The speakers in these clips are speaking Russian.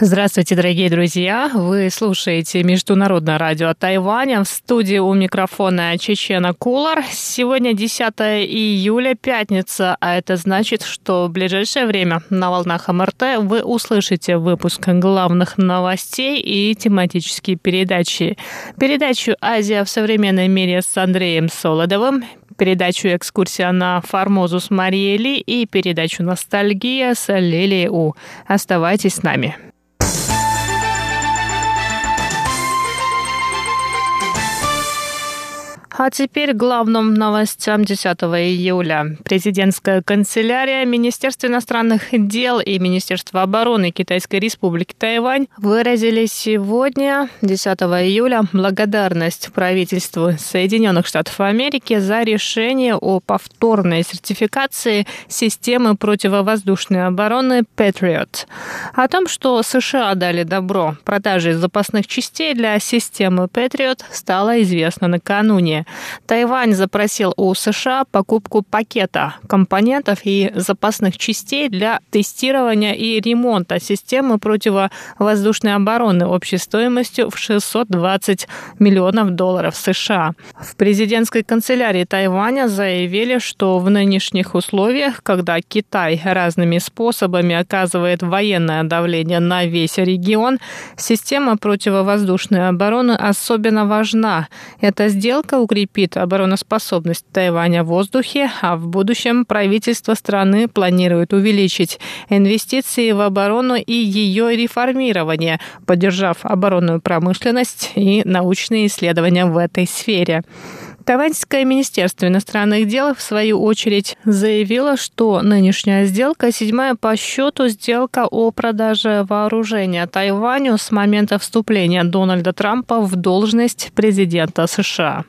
Здравствуйте, дорогие друзья! Вы слушаете Международное радио Тайваня. В студии у микрофона Чечена Кулар. Сегодня 10 июля, пятница, а это значит, что в ближайшее время на волнах МРТ вы услышите выпуск главных новостей и тематические передачи. Передачу «Азия в современном мире» с Андреем Солодовым, передачу «Экскурсия на Формозу» с Марией Ли и передачу «Ностальгия» с Лилией У. Оставайтесь с нами. А теперь главным новостям 10 июля. Президентская канцелярия, Министерство иностранных дел и Министерство обороны Китайской Республики Тайвань выразили сегодня, 10 июля, благодарность правительству Соединенных Штатов Америки за решение о повторной сертификации системы противовоздушной обороны Patriot. О том, что США дали добро продаже запасных частей для системы Patriot, стало известно накануне. Тайвань запросил у США покупку пакета компонентов и запасных частей для тестирования и ремонта системы противовоздушной обороны общей стоимостью в 620 миллионов долларов США. В президентской канцелярии Тайваня заявили, что в нынешних условиях, когда Китай разными способами оказывает военное давление на весь регион, система противовоздушной обороны особенно важна. Эта сделка укрепит укрепит обороноспособность Тайваня в воздухе, а в будущем правительство страны планирует увеличить инвестиции в оборону и ее реформирование, поддержав оборонную промышленность и научные исследования в этой сфере. Тайваньское министерство иностранных дел, в свою очередь, заявило, что нынешняя сделка – седьмая по счету сделка о продаже вооружения Тайваню с момента вступления Дональда Трампа в должность президента США.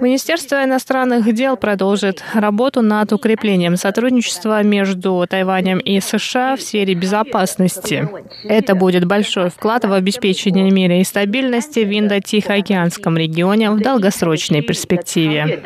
Министерство иностранных дел продолжит работу над укреплением сотрудничества между Тайванем и США в сфере безопасности. Это будет большой вклад в обеспечение мира и стабильности в Индо-Тихоокеанском регионе в долгосрочной перспективе.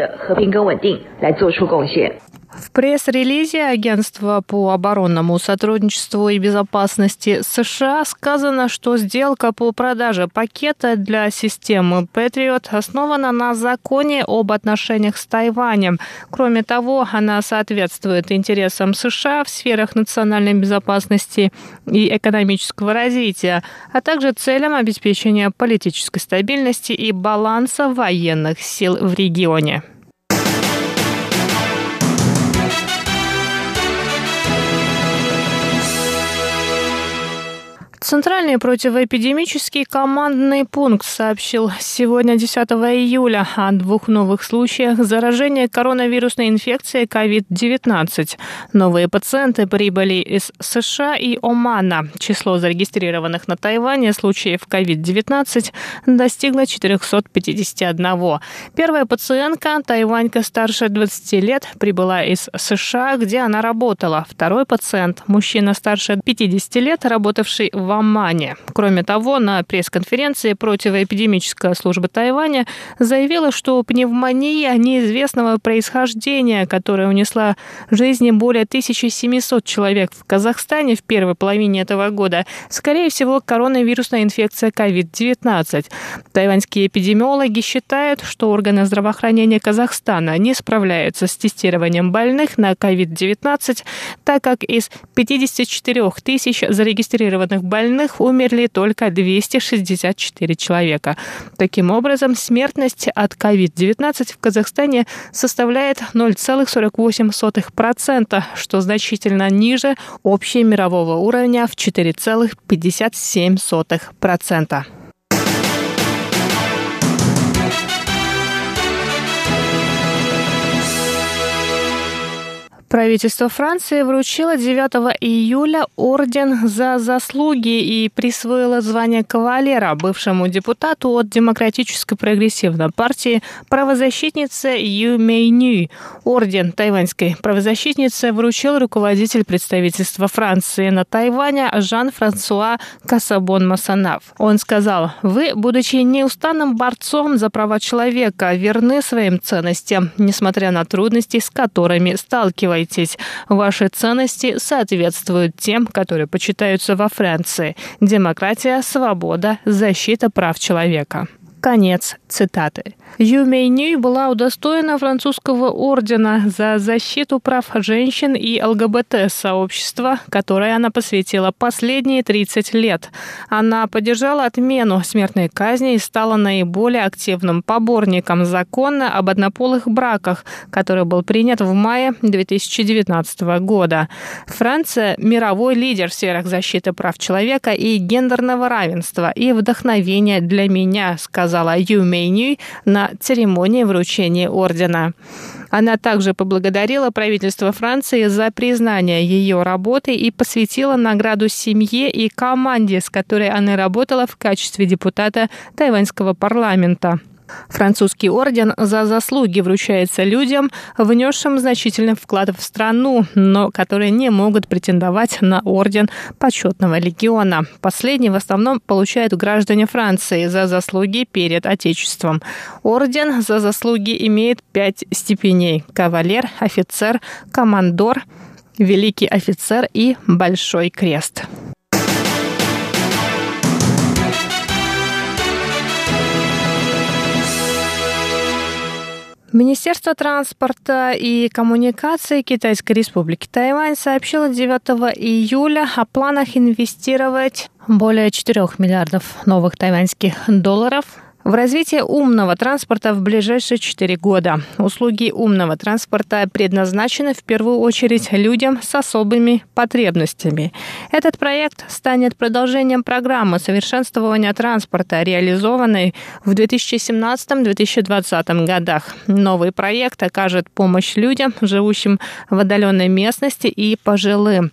В пресс-релизе Агентства по оборонному сотрудничеству и безопасности США сказано, что сделка по продаже пакета для системы Patriot основана на законе об отношениях с Тайванем. Кроме того, она соответствует интересам США в сферах национальной безопасности и экономического развития, а также целям обеспечения политической стабильности и баланса военных сил в регионе. Центральный противоэпидемический командный пункт сообщил сегодня 10 июля о двух новых случаях заражения коронавирусной инфекцией COVID-19. Новые пациенты прибыли из США и Омана. Число зарегистрированных на Тайване случаев COVID-19 достигло 451. Первая пациентка, тайванька старше 20 лет, прибыла из США, где она работала. Второй пациент, мужчина старше 50 лет, работавший в Омане. Кроме того, на пресс-конференции противоэпидемическая служба Тайваня заявила, что пневмония неизвестного происхождения, которая унесла жизни более 1700 человек в Казахстане в первой половине этого года, скорее всего, коронавирусная инфекция COVID-19. Тайваньские эпидемиологи считают, что органы здравоохранения Казахстана не справляются с тестированием больных на COVID-19, так как из 54 тысяч зарегистрированных больных больных умерли только 264 человека. Таким образом, смертность от COVID-19 в Казахстане составляет 0,48%, что значительно ниже общемирового уровня в 4,57%. Правительство Франции вручило 9 июля орден за заслуги и присвоило звание кавалера бывшему депутату от Демократической прогрессивной партии правозащитнице Ю Мейню. Орден тайваньской правозащитницы вручил руководитель представительства Франции на Тайване Жан-Франсуа Касабон Масанав. Он сказал, «Вы, будучи неустанным борцом за права человека, верны своим ценностям, несмотря на трудности, с которыми сталкиваетесь сталкиваетесь. Ваши ценности соответствуют тем, которые почитаются во Франции. Демократия, свобода, защита прав человека. Конец цитаты. Ю Мейнюй была удостоена французского ордена за защиту прав женщин и ЛГБТ-сообщества, которое она посвятила последние 30 лет. Она поддержала отмену смертной казни и стала наиболее активным поборником закона об однополых браках, который был принят в мае 2019 года. Франция – мировой лидер в сферах защиты прав человека и гендерного равенства и вдохновение для меня, сказала Ю Мейнюй на на церемонии вручения ордена. Она также поблагодарила правительство Франции за признание ее работы и посвятила награду семье и команде, с которой она работала в качестве депутата тайваньского парламента. Французский орден за заслуги вручается людям, внесшим значительный вклад в страну, но которые не могут претендовать на орден почетного легиона. Последний в основном получают граждане Франции за заслуги перед Отечеством. Орден за заслуги имеет пять степеней – кавалер, офицер, командор, великий офицер и большой крест. Министерство транспорта и коммуникации Китайской Республики Тайвань сообщило 9 июля о планах инвестировать более 4 миллиардов новых тайваньских долларов в развитие умного транспорта в ближайшие четыре года. Услуги умного транспорта предназначены в первую очередь людям с особыми потребностями. Этот проект станет продолжением программы совершенствования транспорта, реализованной в 2017-2020 годах. Новый проект окажет помощь людям, живущим в отдаленной местности и пожилым.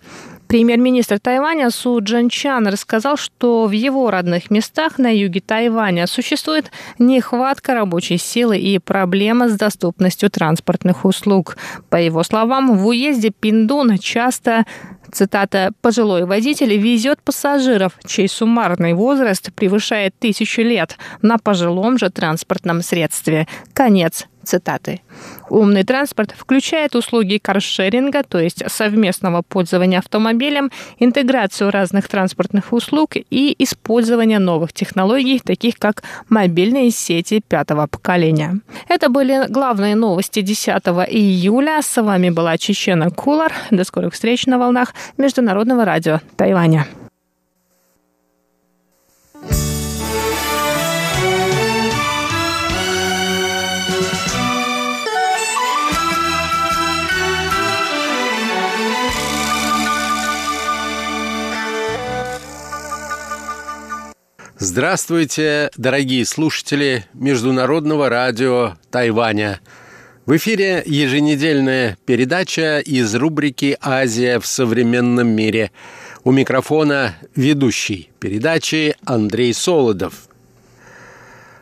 Премьер-министр Тайваня Су Джанчан рассказал, что в его родных местах на юге Тайваня существует нехватка рабочей силы и проблема с доступностью транспортных услуг. По его словам, в уезде Пиндун часто Цитата «Пожилой водитель везет пассажиров, чей суммарный возраст превышает тысячу лет на пожилом же транспортном средстве». Конец цитаты. Умный транспорт включает услуги каршеринга, то есть совместного пользования автомобилем, интеграцию разных транспортных услуг и использование новых технологий, таких как мобильные сети пятого поколения. Это были главные новости 10 июля. С вами была Чечена Кулар. До скорых встреч на волнах Международного радио Тайваня. Здравствуйте, дорогие слушатели Международного радио Тайваня. В эфире еженедельная передача из рубрики «Азия в современном мире». У микрофона ведущий передачи Андрей Солодов.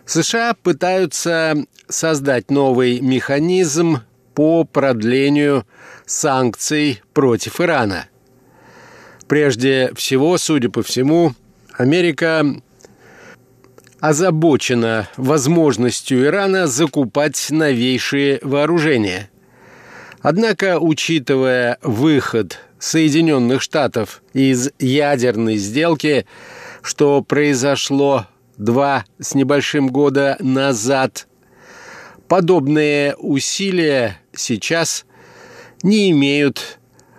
США пытаются создать новый механизм по продлению санкций против Ирана. Прежде всего, судя по всему, Америка озабочена возможностью Ирана закупать новейшие вооружения. Однако, учитывая выход Соединенных Штатов из ядерной сделки, что произошло два с небольшим года назад, подобные усилия сейчас не имеют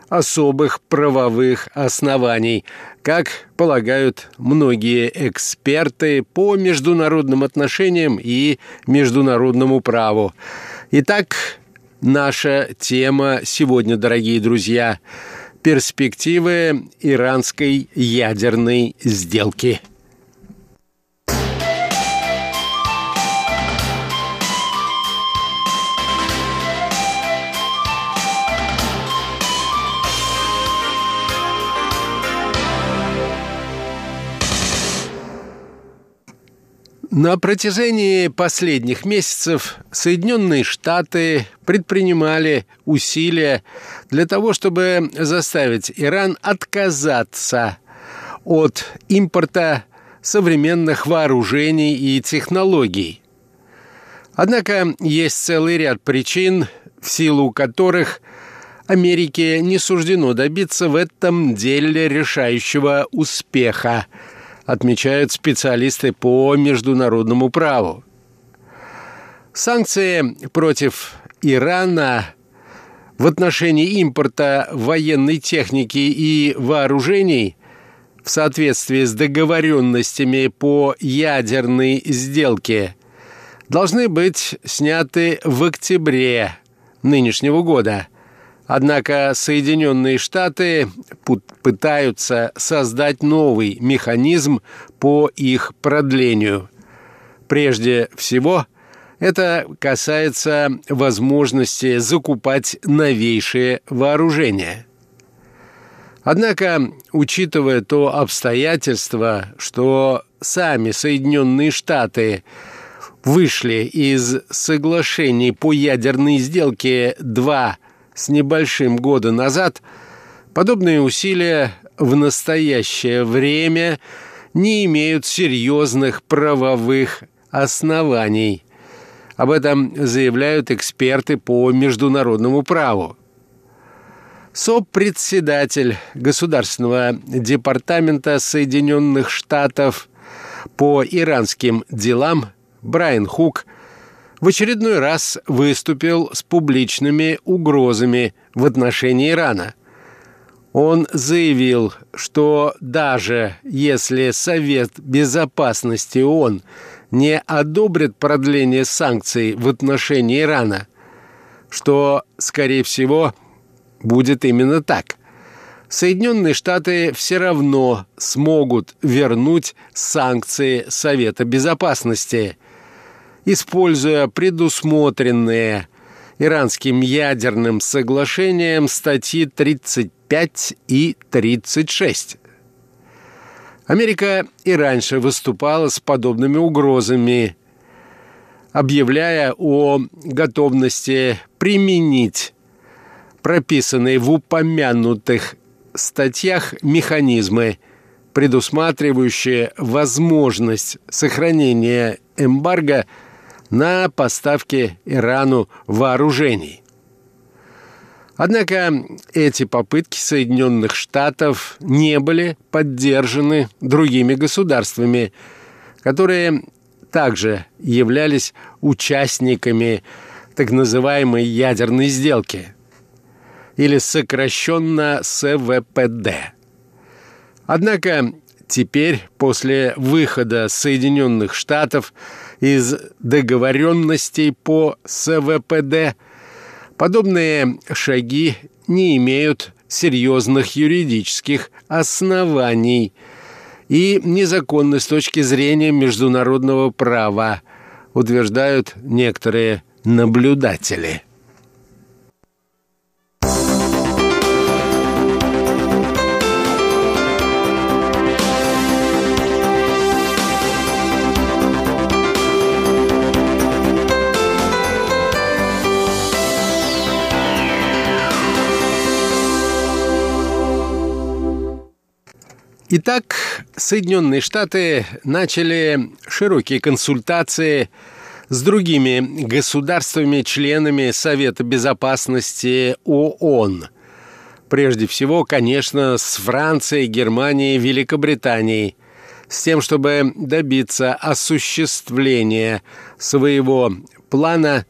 особых правовых оснований, как полагают многие эксперты по международным отношениям и международному праву. Итак, наша тема сегодня, дорогие друзья, перспективы иранской ядерной сделки. На протяжении последних месяцев Соединенные Штаты предпринимали усилия для того, чтобы заставить Иран отказаться от импорта современных вооружений и технологий. Однако есть целый ряд причин, в силу которых Америке не суждено добиться в этом деле решающего успеха – отмечают специалисты по международному праву. Санкции против Ирана в отношении импорта военной техники и вооружений в соответствии с договоренностями по ядерной сделке должны быть сняты в октябре нынешнего года – Однако Соединенные Штаты пытаются создать новый механизм по их продлению. Прежде всего, это касается возможности закупать новейшие вооружения. Однако, учитывая то обстоятельство, что сами Соединенные Штаты вышли из соглашений по ядерной сделке 2 с небольшим года назад, подобные усилия в настоящее время не имеют серьезных правовых оснований. Об этом заявляют эксперты по международному праву. СОП-председатель Государственного департамента Соединенных Штатов по иранским делам Брайан Хук – в очередной раз выступил с публичными угрозами в отношении Ирана. Он заявил, что даже если Совет Безопасности ООН не одобрит продление санкций в отношении Ирана, что, скорее всего, будет именно так. Соединенные Штаты все равно смогут вернуть санкции Совета Безопасности – используя предусмотренные иранским ядерным соглашением статьи 35 и 36. Америка и раньше выступала с подобными угрозами, объявляя о готовности применить прописанные в упомянутых статьях механизмы, предусматривающие возможность сохранения эмбарго – на поставки Ирану вооружений. Однако эти попытки Соединенных Штатов не были поддержаны другими государствами, которые также являлись участниками так называемой ядерной сделки или сокращенно СВПД. Однако теперь, после выхода Соединенных Штатов из договоренностей по СВПД, подобные шаги не имеют серьезных юридических оснований и незаконны с точки зрения международного права, утверждают некоторые наблюдатели. Итак, Соединенные Штаты начали широкие консультации с другими государствами, членами Совета Безопасности ООН. Прежде всего, конечно, с Францией, Германией, Великобританией, с тем, чтобы добиться осуществления своего плана,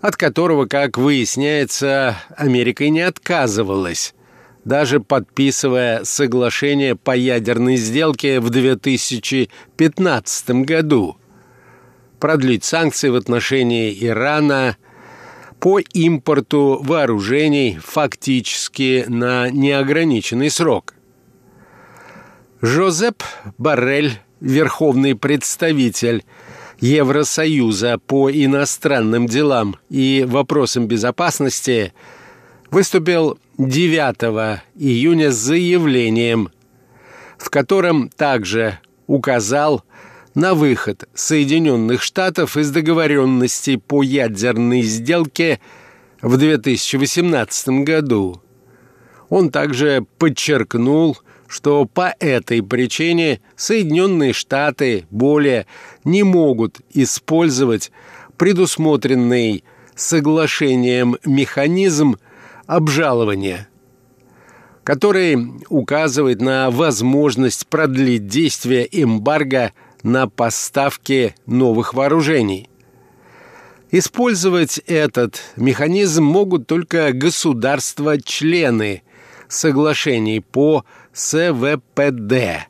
от которого, как выясняется, Америка и не отказывалась даже подписывая соглашение по ядерной сделке в 2015 году, продлить санкции в отношении Ирана по импорту вооружений фактически на неограниченный срок. Жозеп Баррель, верховный представитель Евросоюза по иностранным делам и вопросам безопасности, выступил 9 июня с заявлением, в котором также указал на выход Соединенных Штатов из договоренности по ядерной сделке в 2018 году. Он также подчеркнул, что по этой причине Соединенные Штаты более не могут использовать предусмотренный соглашением механизм обжалования, который указывает на возможность продлить действие эмбарго на поставки новых вооружений. Использовать этот механизм могут только государства-члены соглашений по СВПД,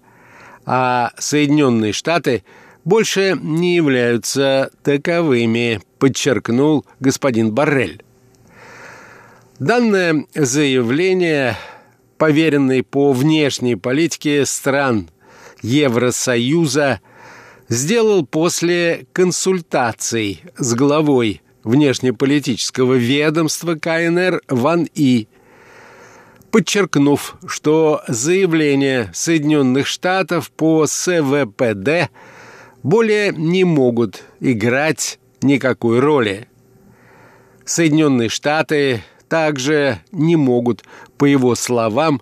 а Соединенные Штаты больше не являются таковыми, подчеркнул господин Баррель. Данное заявление, поверенный по внешней политике стран Евросоюза, сделал после консультаций с главой внешнеполитического ведомства КНР Ван И, подчеркнув, что заявления Соединенных Штатов по СВПД более не могут играть никакой роли. Соединенные Штаты также не могут, по его словам,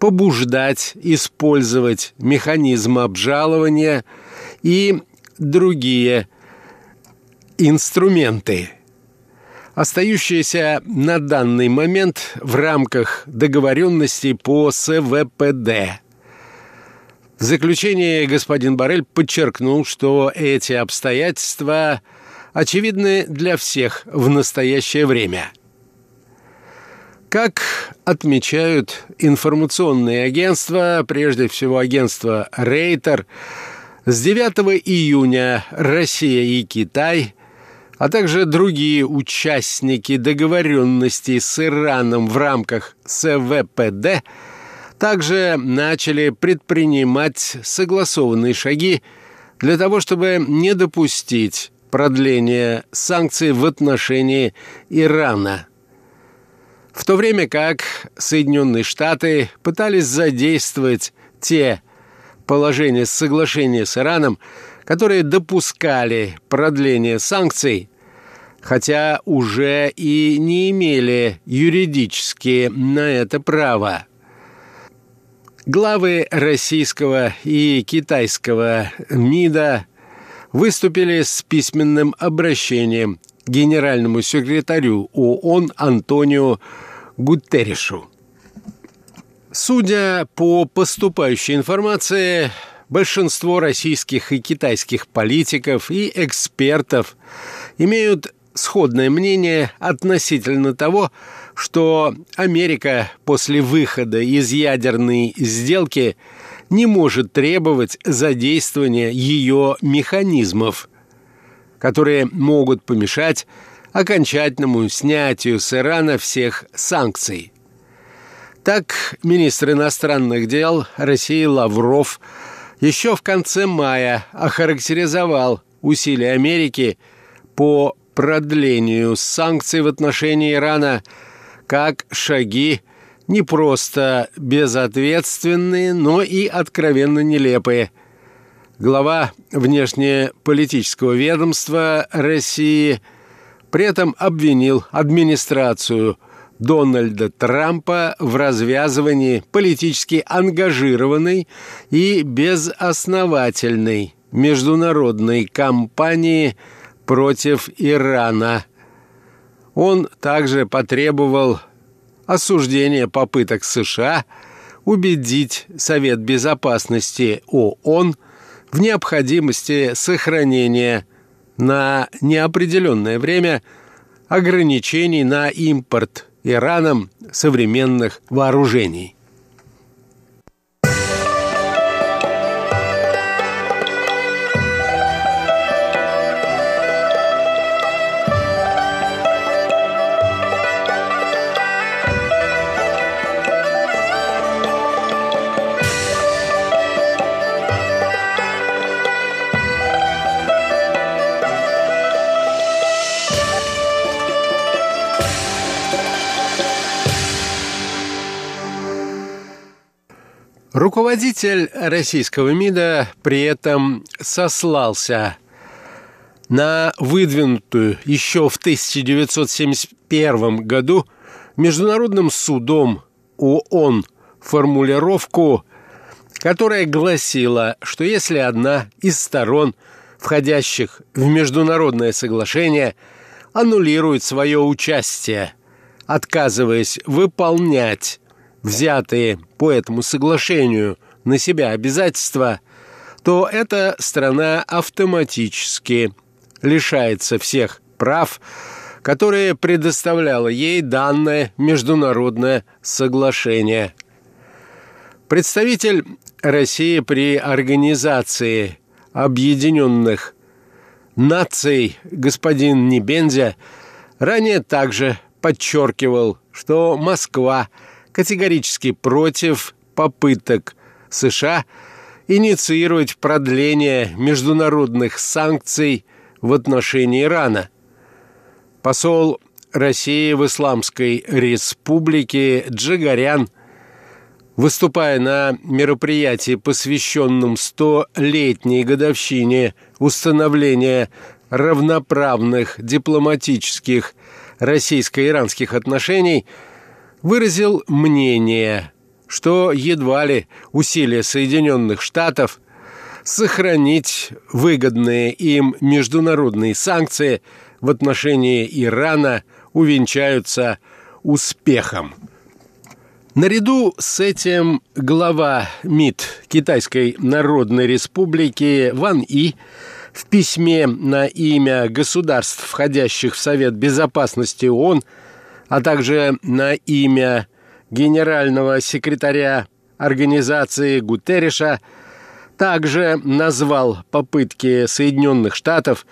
побуждать использовать механизм обжалования и другие инструменты – остающиеся на данный момент в рамках договоренности по СВПД. В заключение господин Барель подчеркнул, что эти обстоятельства очевидны для всех в настоящее время. Как отмечают информационные агентства, прежде всего агентство Рейтер, с 9 июня Россия и Китай а также другие участники договоренности с Ираном в рамках СВПД также начали предпринимать согласованные шаги для того, чтобы не допустить продления санкций в отношении Ирана. В то время как Соединенные Штаты пытались задействовать те положения соглашения с Ираном, которые допускали продление санкций, хотя уже и не имели юридически на это право. Главы российского и китайского МИДа выступили с письменным обращением генеральному секретарю ООН Антонио Гутерришу. Судя по поступающей информации, большинство российских и китайских политиков и экспертов имеют сходное мнение относительно того, что Америка после выхода из ядерной сделки не может требовать задействования ее механизмов, которые могут помешать окончательному снятию с Ирана всех санкций. Так, министр иностранных дел России Лавров – еще в конце мая охарактеризовал усилия Америки по продлению санкций в отношении Ирана как шаги не просто безответственные, но и откровенно нелепые. Глава внешнеполитического ведомства России при этом обвинил администрацию – Дональда Трампа в развязывании политически ангажированной и безосновательной международной кампании против Ирана. Он также потребовал осуждения попыток США убедить Совет Безопасности ООН в необходимости сохранения на неопределенное время ограничений на импорт Ираном современных вооружений. Руководитель российского МИДа при этом сослался на выдвинутую еще в 1971 году Международным судом ООН формулировку, которая гласила, что если одна из сторон, входящих в международное соглашение, аннулирует свое участие, отказываясь выполнять взятые по этому соглашению на себя обязательства, то эта страна автоматически лишается всех прав, которые предоставляло ей данное международное соглашение. Представитель России при Организации Объединенных Наций господин Небензя ранее также подчеркивал, что Москва категорически против попыток США инициировать продление международных санкций в отношении Ирана. Посол России в Исламской Республике Джигарян, выступая на мероприятии, посвященном 100-летней годовщине установления равноправных дипломатических российско-иранских отношений, выразил мнение, что едва ли усилия Соединенных Штатов сохранить выгодные им международные санкции в отношении Ирана увенчаются успехом. Наряду с этим глава МИД Китайской Народной Республики Ван И в письме на имя государств, входящих в Совет Безопасности ООН, а также на имя генерального секретаря организации Гутерриша – также назвал попытки Соединенных Штатов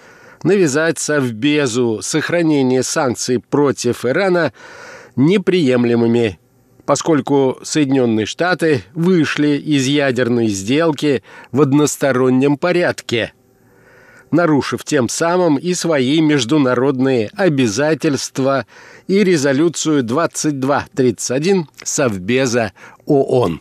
навязать Совбезу сохранение санкций против Ирана неприемлемыми, поскольку Соединенные Штаты вышли из ядерной сделки в одностороннем порядке, нарушив тем самым и свои международные обязательства и резолюцию 2231 Совбеза ООН.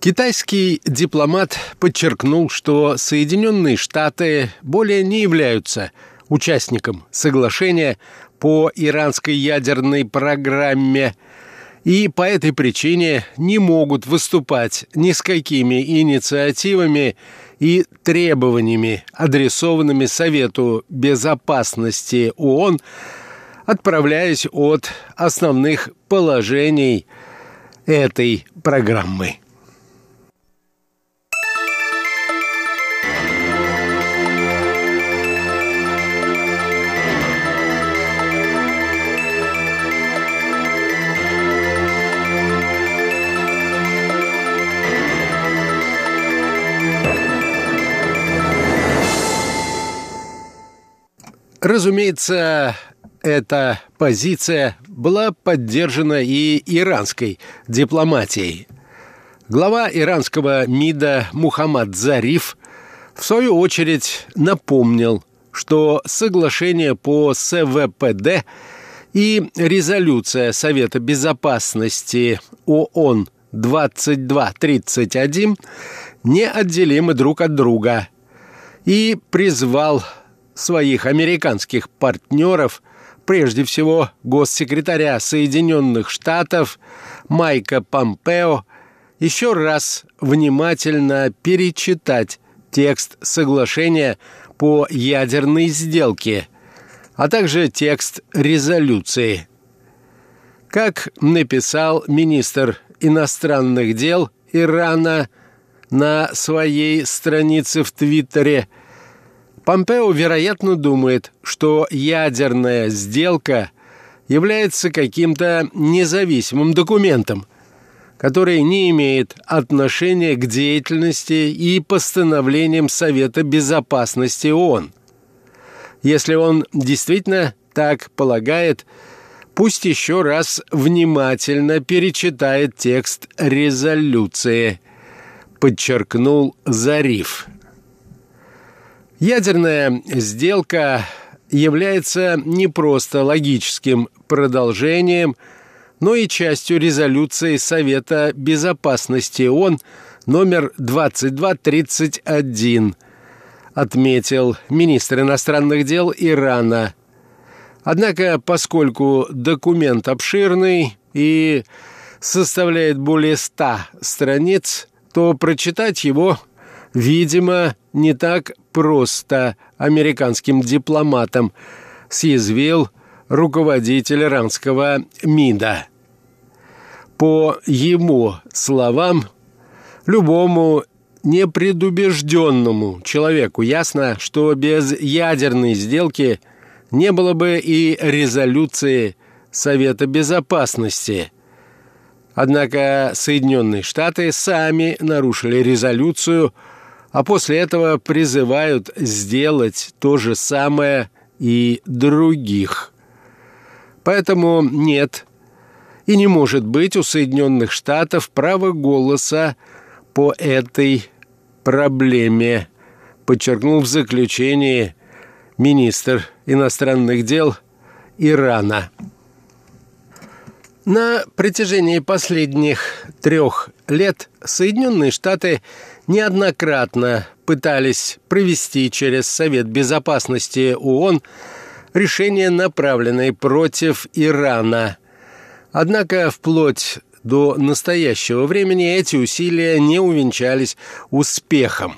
Китайский дипломат подчеркнул, что Соединенные Штаты более не являются участником соглашения по иранской ядерной программе и по этой причине не могут выступать ни с какими инициативами и требованиями, адресованными Совету Безопасности ООН, отправляясь от основных положений этой программы. Разумеется, эта позиция была поддержана и иранской дипломатией. Глава иранского МИДа Мухаммад Зариф в свою очередь напомнил, что соглашение по СВПД и резолюция Совета Безопасности ООН 2231 неотделимы друг от друга и призвал своих американских партнеров, прежде всего госсекретаря Соединенных Штатов Майка Помпео, еще раз внимательно перечитать текст соглашения по ядерной сделке, а также текст резолюции. Как написал министр иностранных дел Ирана на своей странице в Твиттере – Помпео, вероятно, думает, что ядерная сделка является каким-то независимым документом, который не имеет отношения к деятельности и постановлениям Совета Безопасности ООН. Если он действительно так полагает, пусть еще раз внимательно перечитает текст резолюции, подчеркнул Зариф. Ядерная сделка является не просто логическим продолжением но и частью резолюции Совета Безопасности ООН номер 2231, отметил министр иностранных дел Ирана. Однако, поскольку документ обширный и составляет более ста страниц, то прочитать его, видимо, не так просто американским дипломатам, съязвил руководитель иранского МИДа. По его словам, любому непредубежденному человеку ясно, что без ядерной сделки не было бы и резолюции Совета Безопасности. Однако Соединенные Штаты сами нарушили резолюцию, а после этого призывают сделать то же самое и других. Поэтому нет и не может быть у Соединенных Штатов права голоса по этой проблеме, подчеркнул в заключении министр иностранных дел Ирана. На протяжении последних трех лет Соединенные Штаты неоднократно пытались провести через Совет Безопасности ООН решения, направленные против Ирана. Однако вплоть до настоящего времени эти усилия не увенчались успехом.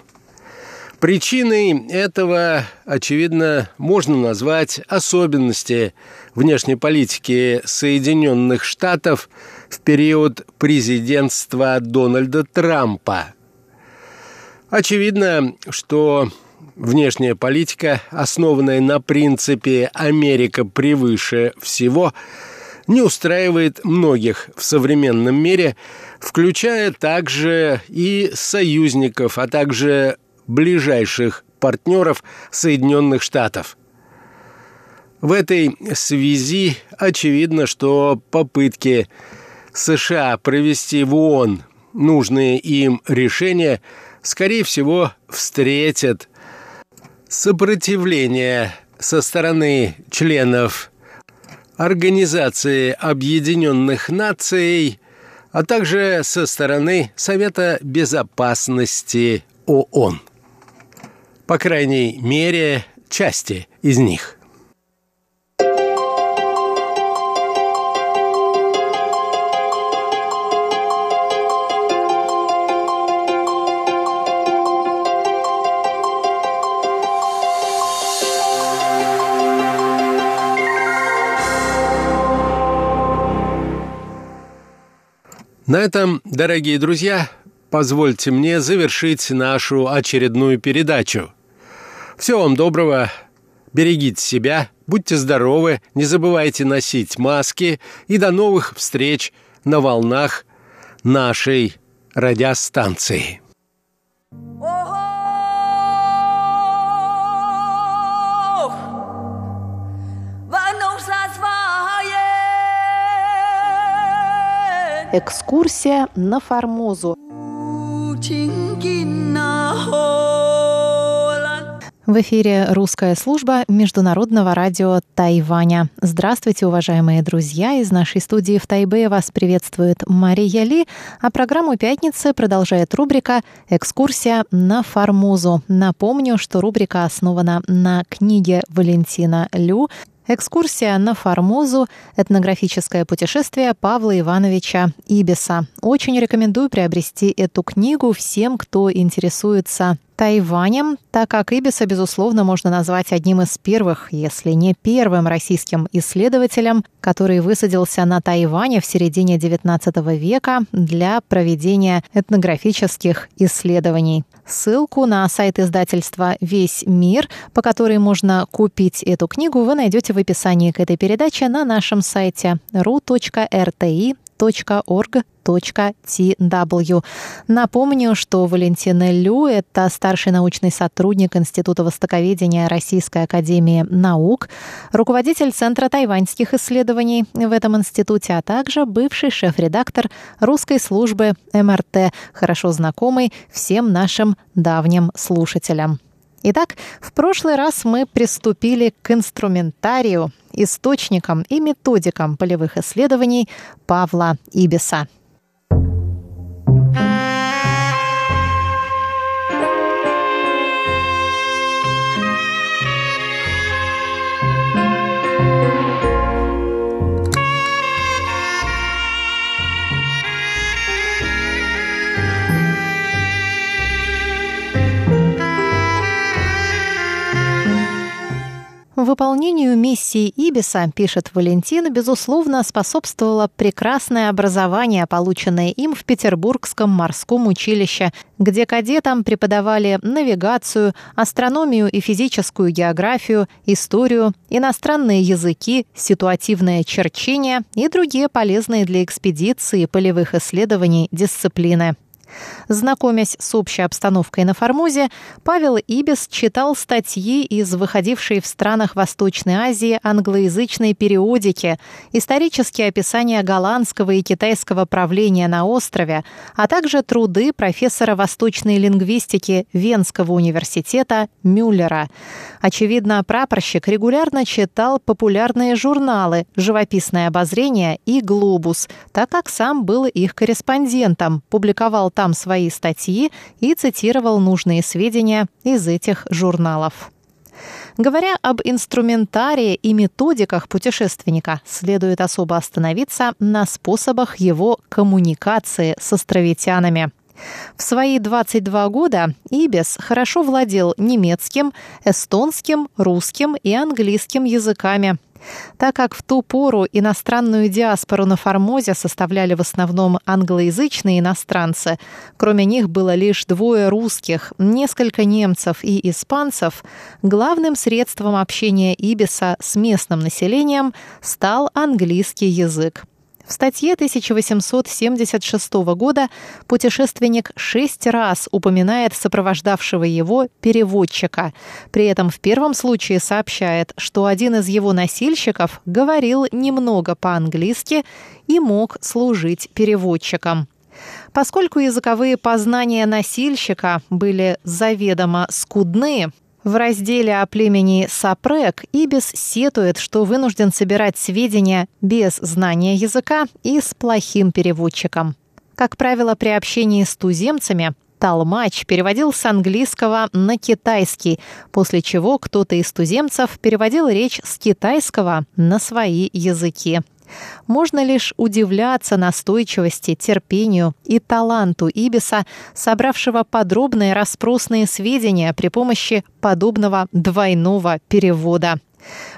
Причиной этого, очевидно, можно назвать особенности внешней политики Соединенных Штатов в период президентства Дональда Трампа. Очевидно, что внешняя политика, основанная на принципе «Америка превыше всего», не устраивает многих в современном мире, включая также и союзников, а также ближайших партнеров Соединенных Штатов. В этой связи очевидно, что попытки США провести в ООН нужные им решения, скорее всего, встретят сопротивление со стороны членов Организации Объединенных Наций, а также со стороны Совета Безопасности ООН по крайней мере, части из них. На этом, дорогие друзья, позвольте мне завершить нашу очередную передачу – всего вам доброго, берегите себя, будьте здоровы, не забывайте носить маски и до новых встреч на волнах нашей радиостанции. Экскурсия на Формозу. В эфире русская служба Международного радио Тайваня. Здравствуйте, уважаемые друзья! Из нашей студии в Тайбе вас приветствует Мария Ли, а программу «Пятницы» продолжает рубрика «Экскурсия на Формозу». Напомню, что рубрика основана на книге Валентина Лю Экскурсия на Формозу – этнографическое путешествие Павла Ивановича Ибиса. Очень рекомендую приобрести эту книгу всем, кто интересуется Тайванем, так как Ибиса, безусловно, можно назвать одним из первых, если не первым российским исследователем, который высадился на Тайване в середине XIX века для проведения этнографических исследований. Ссылку на сайт издательства «Весь мир», по которой можно купить эту книгу, вы найдете в описании к этой передаче на нашем сайте ru.rti www.org.tw. Напомню, что Валентина Лю – это старший научный сотрудник Института востоковедения Российской Академии Наук, руководитель Центра тайваньских исследований в этом институте, а также бывший шеф-редактор русской службы МРТ, хорошо знакомый всем нашим давним слушателям. Итак, в прошлый раз мы приступили к инструментарию, источникам и методикам полевых исследований Павла Ибиса. Выполнению миссии Ибиса, пишет Валентин, безусловно, способствовало прекрасное образование, полученное им в Петербургском морском училище, где кадетам преподавали навигацию, астрономию и физическую географию, историю, иностранные языки, ситуативное черчение и другие полезные для экспедиции полевых исследований дисциплины. Знакомясь с общей обстановкой на Формозе, Павел Ибис читал статьи из выходившей в странах Восточной Азии англоязычной периодики, исторические описания голландского и китайского правления на острове, а также труды профессора восточной лингвистики Венского университета Мюллера. Очевидно, прапорщик регулярно читал популярные журналы «Живописное обозрение» и «Глобус», так как сам был их корреспондентом, публиковал там свои статьи и цитировал нужные сведения из этих журналов. Говоря об инструментарии и методиках путешественника, следует особо остановиться на способах его коммуникации с островитянами. В свои 22 года Ибис хорошо владел немецким, эстонским, русским и английским языками – так как в ту пору иностранную диаспору на Формозе составляли в основном англоязычные иностранцы, кроме них было лишь двое русских, несколько немцев и испанцев, главным средством общения Ибиса с местным населением стал английский язык. В статье 1876 года путешественник шесть раз упоминает сопровождавшего его переводчика. При этом в первом случае сообщает, что один из его носильщиков говорил немного по-английски и мог служить переводчиком. Поскольку языковые познания носильщика были заведомо скудны, в разделе о племени Сапрек Ибис сетует, что вынужден собирать сведения без знания языка и с плохим переводчиком. Как правило, при общении с туземцами Талмач переводил с английского на китайский, после чего кто-то из туземцев переводил речь с китайского на свои языки. Можно лишь удивляться настойчивости, терпению и таланту Ибиса, собравшего подробные расспросные сведения при помощи подобного двойного перевода.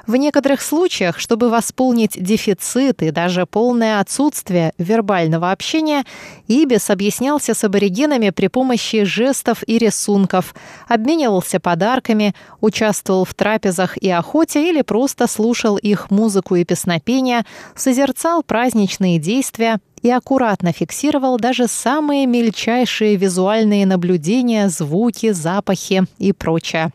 В некоторых случаях, чтобы восполнить дефицит и даже полное отсутствие вербального общения, Ибис объяснялся с аборигенами при помощи жестов и рисунков, обменивался подарками, участвовал в трапезах и охоте или просто слушал их музыку и песнопения, созерцал праздничные действия, и аккуратно фиксировал даже самые мельчайшие визуальные наблюдения, звуки, запахи и прочее.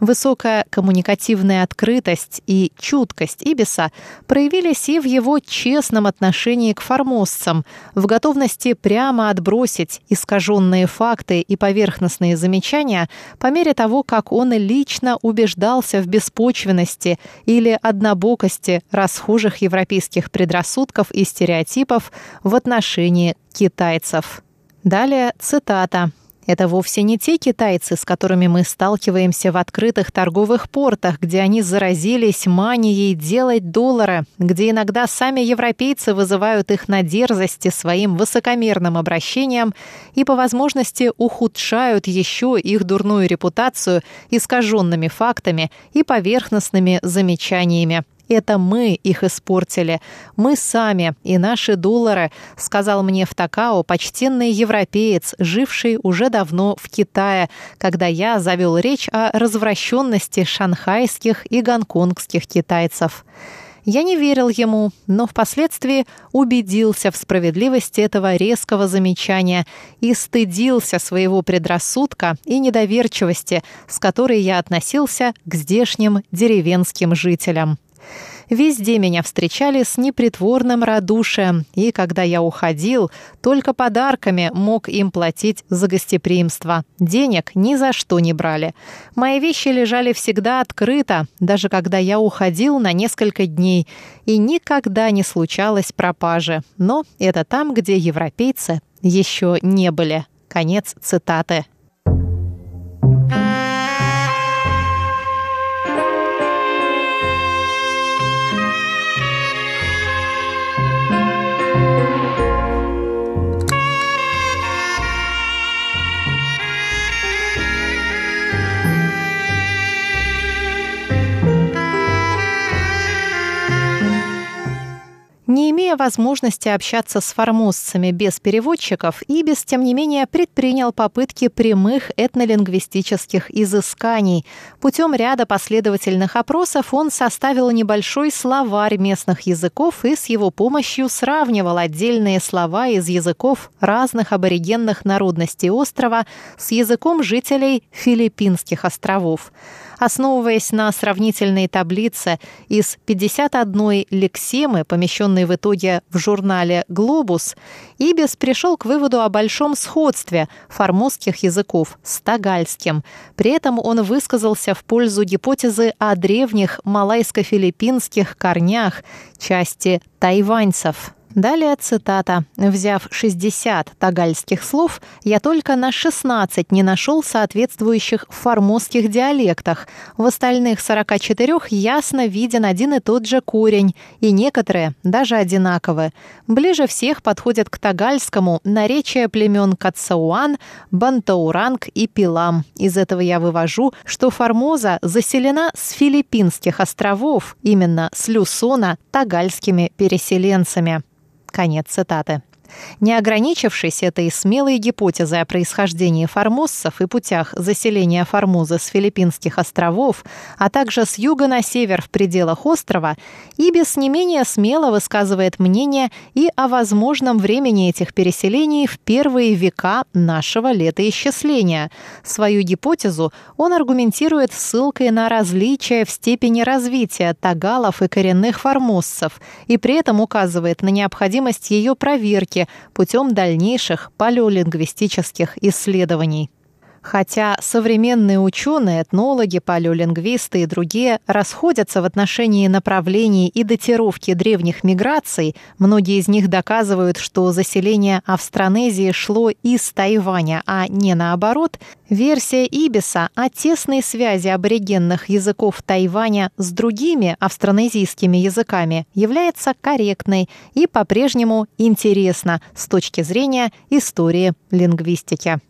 Высокая коммуникативная открытость и чуткость Ибиса проявились и в его честном отношении к формозцам, в готовности прямо отбросить искаженные факты и поверхностные замечания по мере того, как он лично убеждался в беспочвенности или однобокости расхожих европейских предрассудков и стереотипов в отношении китайцев. Далее цитата. Это вовсе не те китайцы, с которыми мы сталкиваемся в открытых торговых портах, где они заразились манией делать доллары, где иногда сами европейцы вызывают их на дерзости своим высокомерным обращением и по возможности ухудшают еще их дурную репутацию искаженными фактами и поверхностными замечаниями. Это мы их испортили. Мы сами и наши доллары, сказал мне в Такао почтенный европеец, живший уже давно в Китае, когда я завел речь о развращенности шанхайских и гонконгских китайцев. Я не верил ему, но впоследствии убедился в справедливости этого резкого замечания и стыдился своего предрассудка и недоверчивости, с которой я относился к здешним деревенским жителям. Везде меня встречали с непритворным радушием, и когда я уходил, только подарками мог им платить за гостеприимство. Денег ни за что не брали. Мои вещи лежали всегда открыто, даже когда я уходил на несколько дней, и никогда не случалось пропажи. Но это там, где европейцы еще не были. Конец цитаты. Не имея возможности общаться с формозцами без переводчиков, Ибис, тем не менее, предпринял попытки прямых этнолингвистических изысканий. Путем ряда последовательных опросов он составил небольшой словарь местных языков и с его помощью сравнивал отдельные слова из языков разных аборигенных народностей острова с языком жителей Филиппинских островов. Основываясь на сравнительной таблице из 51 лексемы, помещенной в итоге в журнале «Глобус», Ибис пришел к выводу о большом сходстве формозских языков с тагальским. При этом он высказался в пользу гипотезы о древних малайско-филиппинских корнях части тайваньцев. Далее цитата. «Взяв 60 тагальских слов, я только на 16 не нашел соответствующих в формозских диалектах. В остальных 44 ясно виден один и тот же корень, и некоторые даже одинаковы. Ближе всех подходят к тагальскому наречия племен Кацауан, Бантауранг и Пилам. Из этого я вывожу, что Формоза заселена с филиппинских островов, именно с Люсона, тагальскими переселенцами. Конец цитаты. Не ограничившись этой смелой гипотезой о происхождении формоссов и путях заселения Формозы с Филиппинских островов, а также с юга на север в пределах острова, Ибис не менее смело высказывает мнение и о возможном времени этих переселений в первые века нашего летоисчисления. Свою гипотезу он аргументирует ссылкой на различия в степени развития тагалов и коренных формоссов и при этом указывает на необходимость ее проверки путем дальнейших палеолингвистических исследований. Хотя современные ученые, этнологи, палеолингвисты и другие расходятся в отношении направлений и датировки древних миграций, многие из них доказывают, что заселение Австронезии шло из Тайваня, а не наоборот, версия Ибиса о тесной связи аборигенных языков Тайваня с другими австронезийскими языками является корректной и по-прежнему интересна с точки зрения истории лингвистики.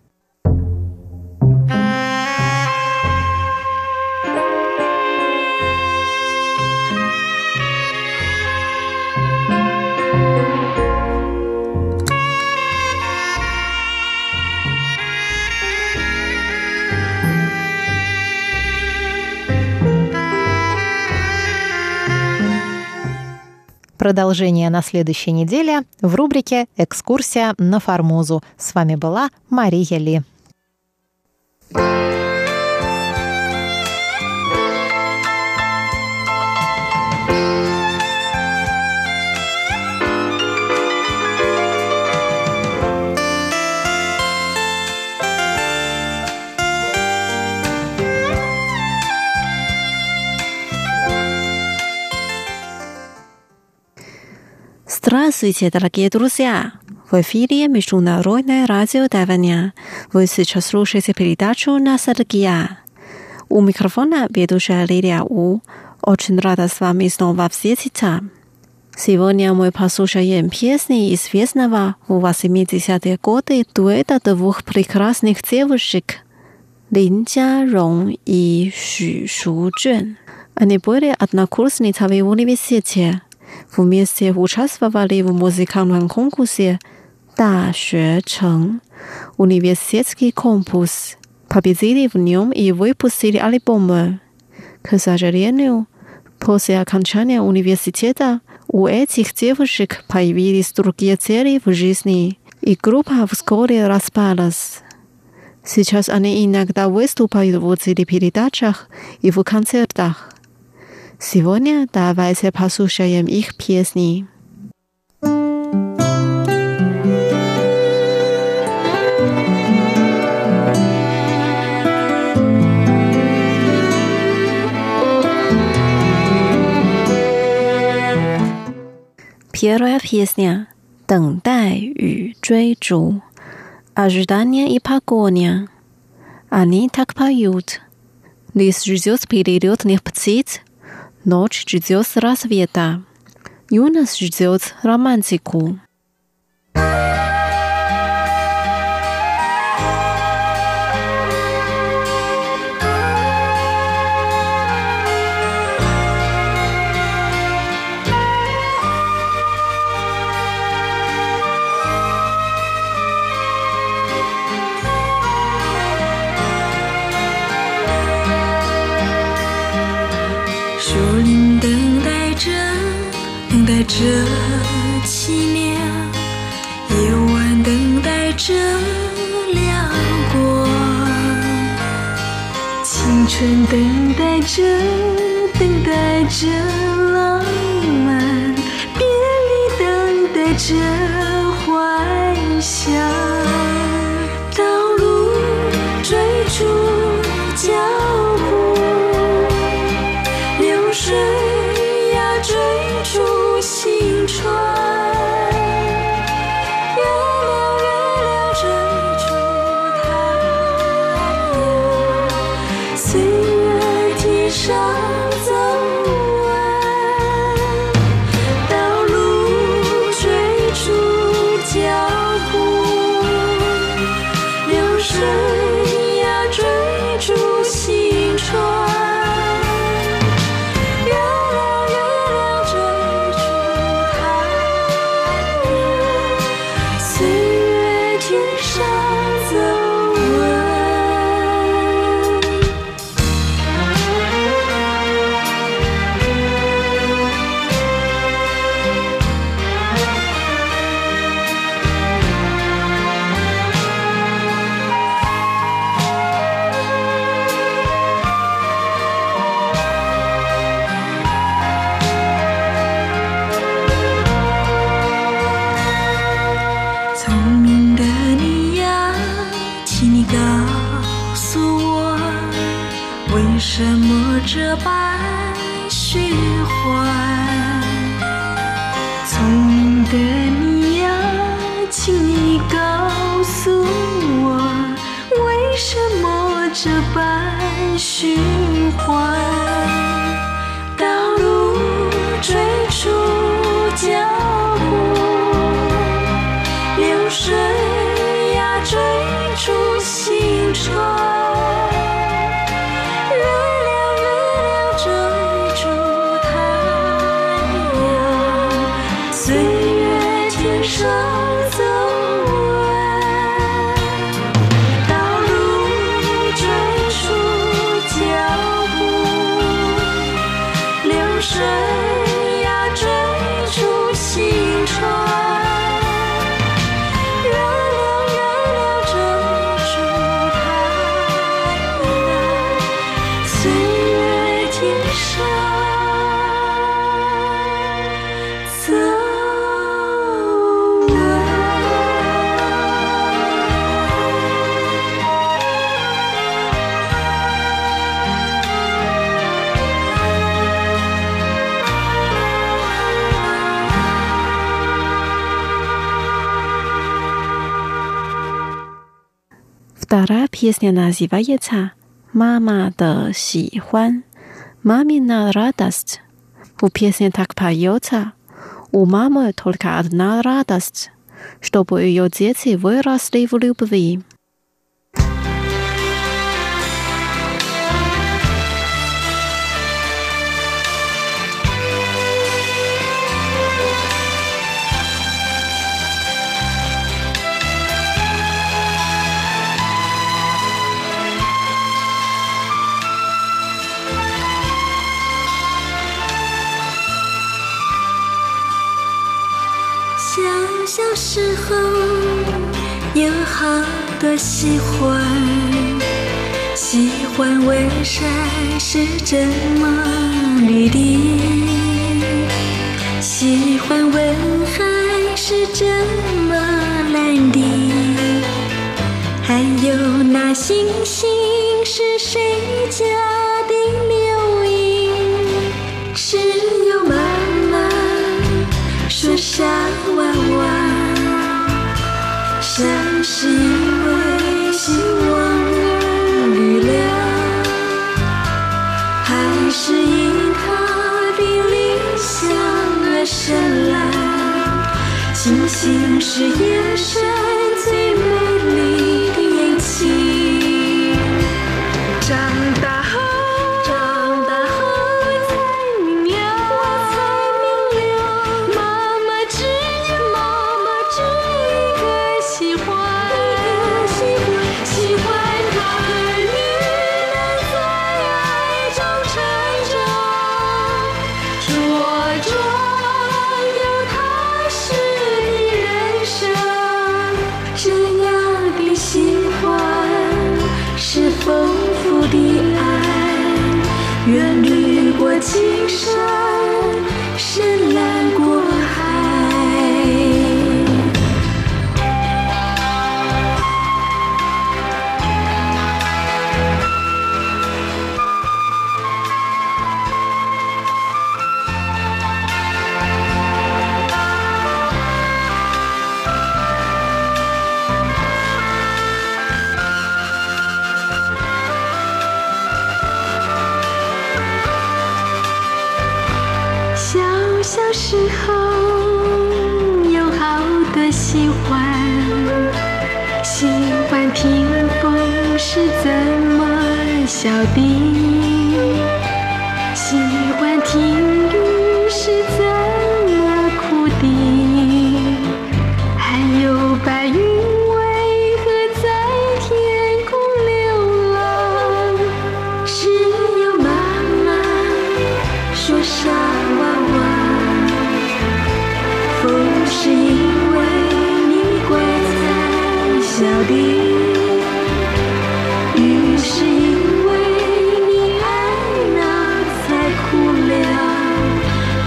Продолжение на следующей неделе в рубрике «Экскурсия на Формозу». С вами была Мария Ли. Здравствуйте, дорогие друзья! В эфире Международное радио Тайваня. Вы сейчас слушаете передачу «Ностальгия». У микрофона ведущая Лилия У. Очень рада с вами снова встретиться. Сегодня мы послушаем песни известного в 80-е годы дуэта двух прекрасных девушек Лин Jiarong и Xu Shuzhen. Они были однокурсницами в университете. Вместе участвовали в музыкальном конкурсе «Да Чэн» университетский компус. Победили в нем и выпустили альбомы. К сожалению, после окончания университета у этих девушек появились другие цели в жизни, и группа вскоре распалась. Сейчас они иногда выступают в телепередачах и в концертах. Сегодня давайте послушаем их песни. Первая песня «等待与追逐» «Ожидание и погоня» Они так поют. Лес ждет перелетных птиц, Ночь ждет рассвета. Юность ждет романтику. 这凄凉夜晚等待着亮光青春等待着等待着浪漫别离等待着幻想。Песня называется «Мама да сихуан», «Мамина радость». В песне так поется «У мамы только одна радость», чтобы ее дети выросли в любви. 时候有好多喜欢，喜欢问山是这么绿的，喜欢问海是这么蓝的，还有那星星是谁家的流萤，只有妈妈说想。是因为希望而力量还是因他的理想而生来？星星是夜深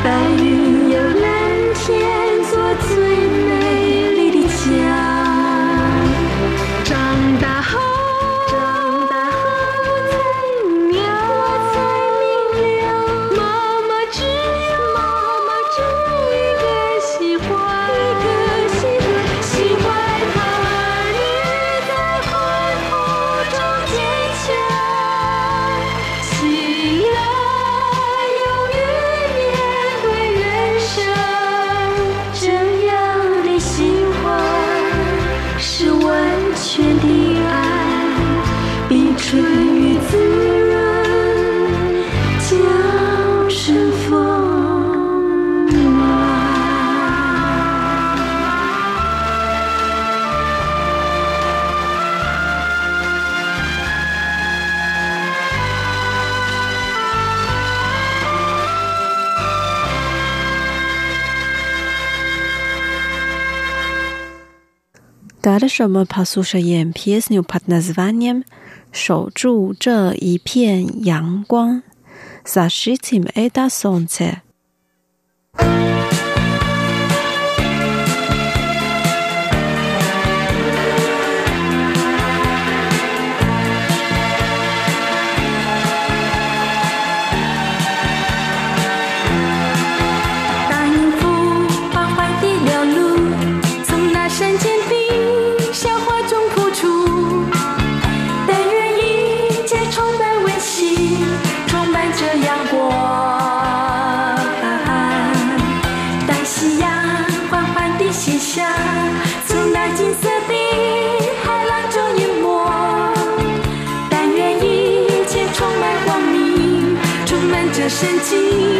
白云拉什莫尔帕苏什耶皮斯纽帕纳斯瓦尼姆，守住这一片阳光，撒什提姆埃达松泽。神经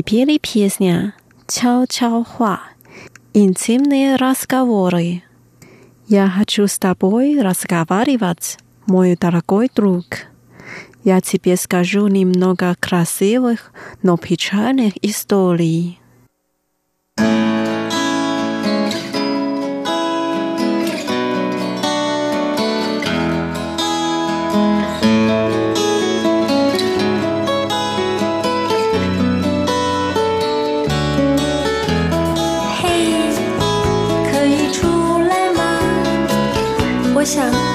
Теперь песня «Чао-чао-хуа» «Интимные разговоры». Я хочу с тобой разговаривать, мой дорогой друг. Я тебе скажу немного красивых, но печальных историй. thank you 我想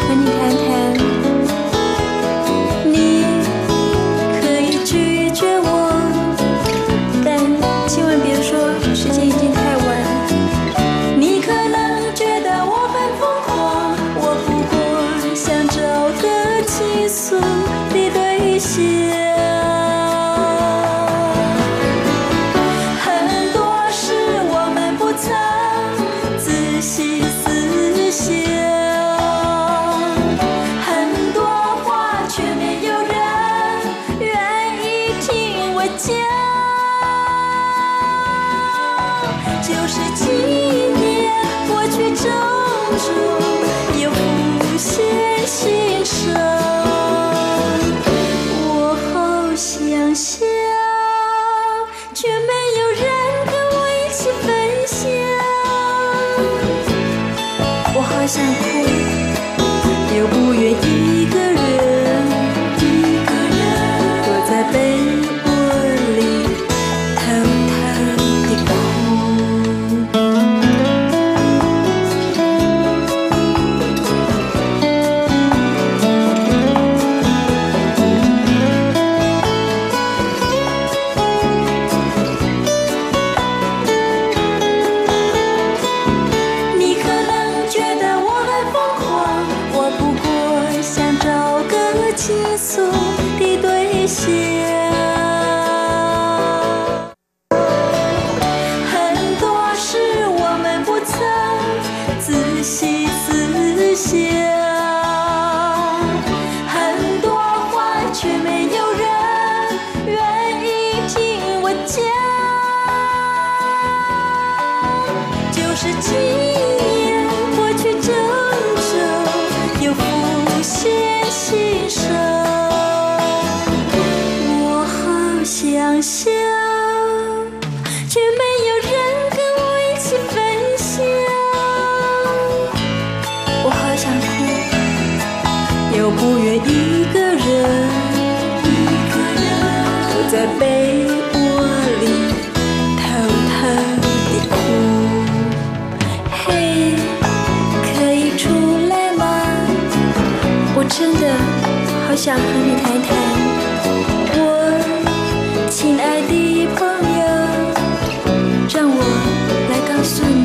我不愿一个人。一个人躲在被窝里偷偷的哭。嘿可以出来吗？我真的好想和你谈谈我亲爱的朋友让我来告诉你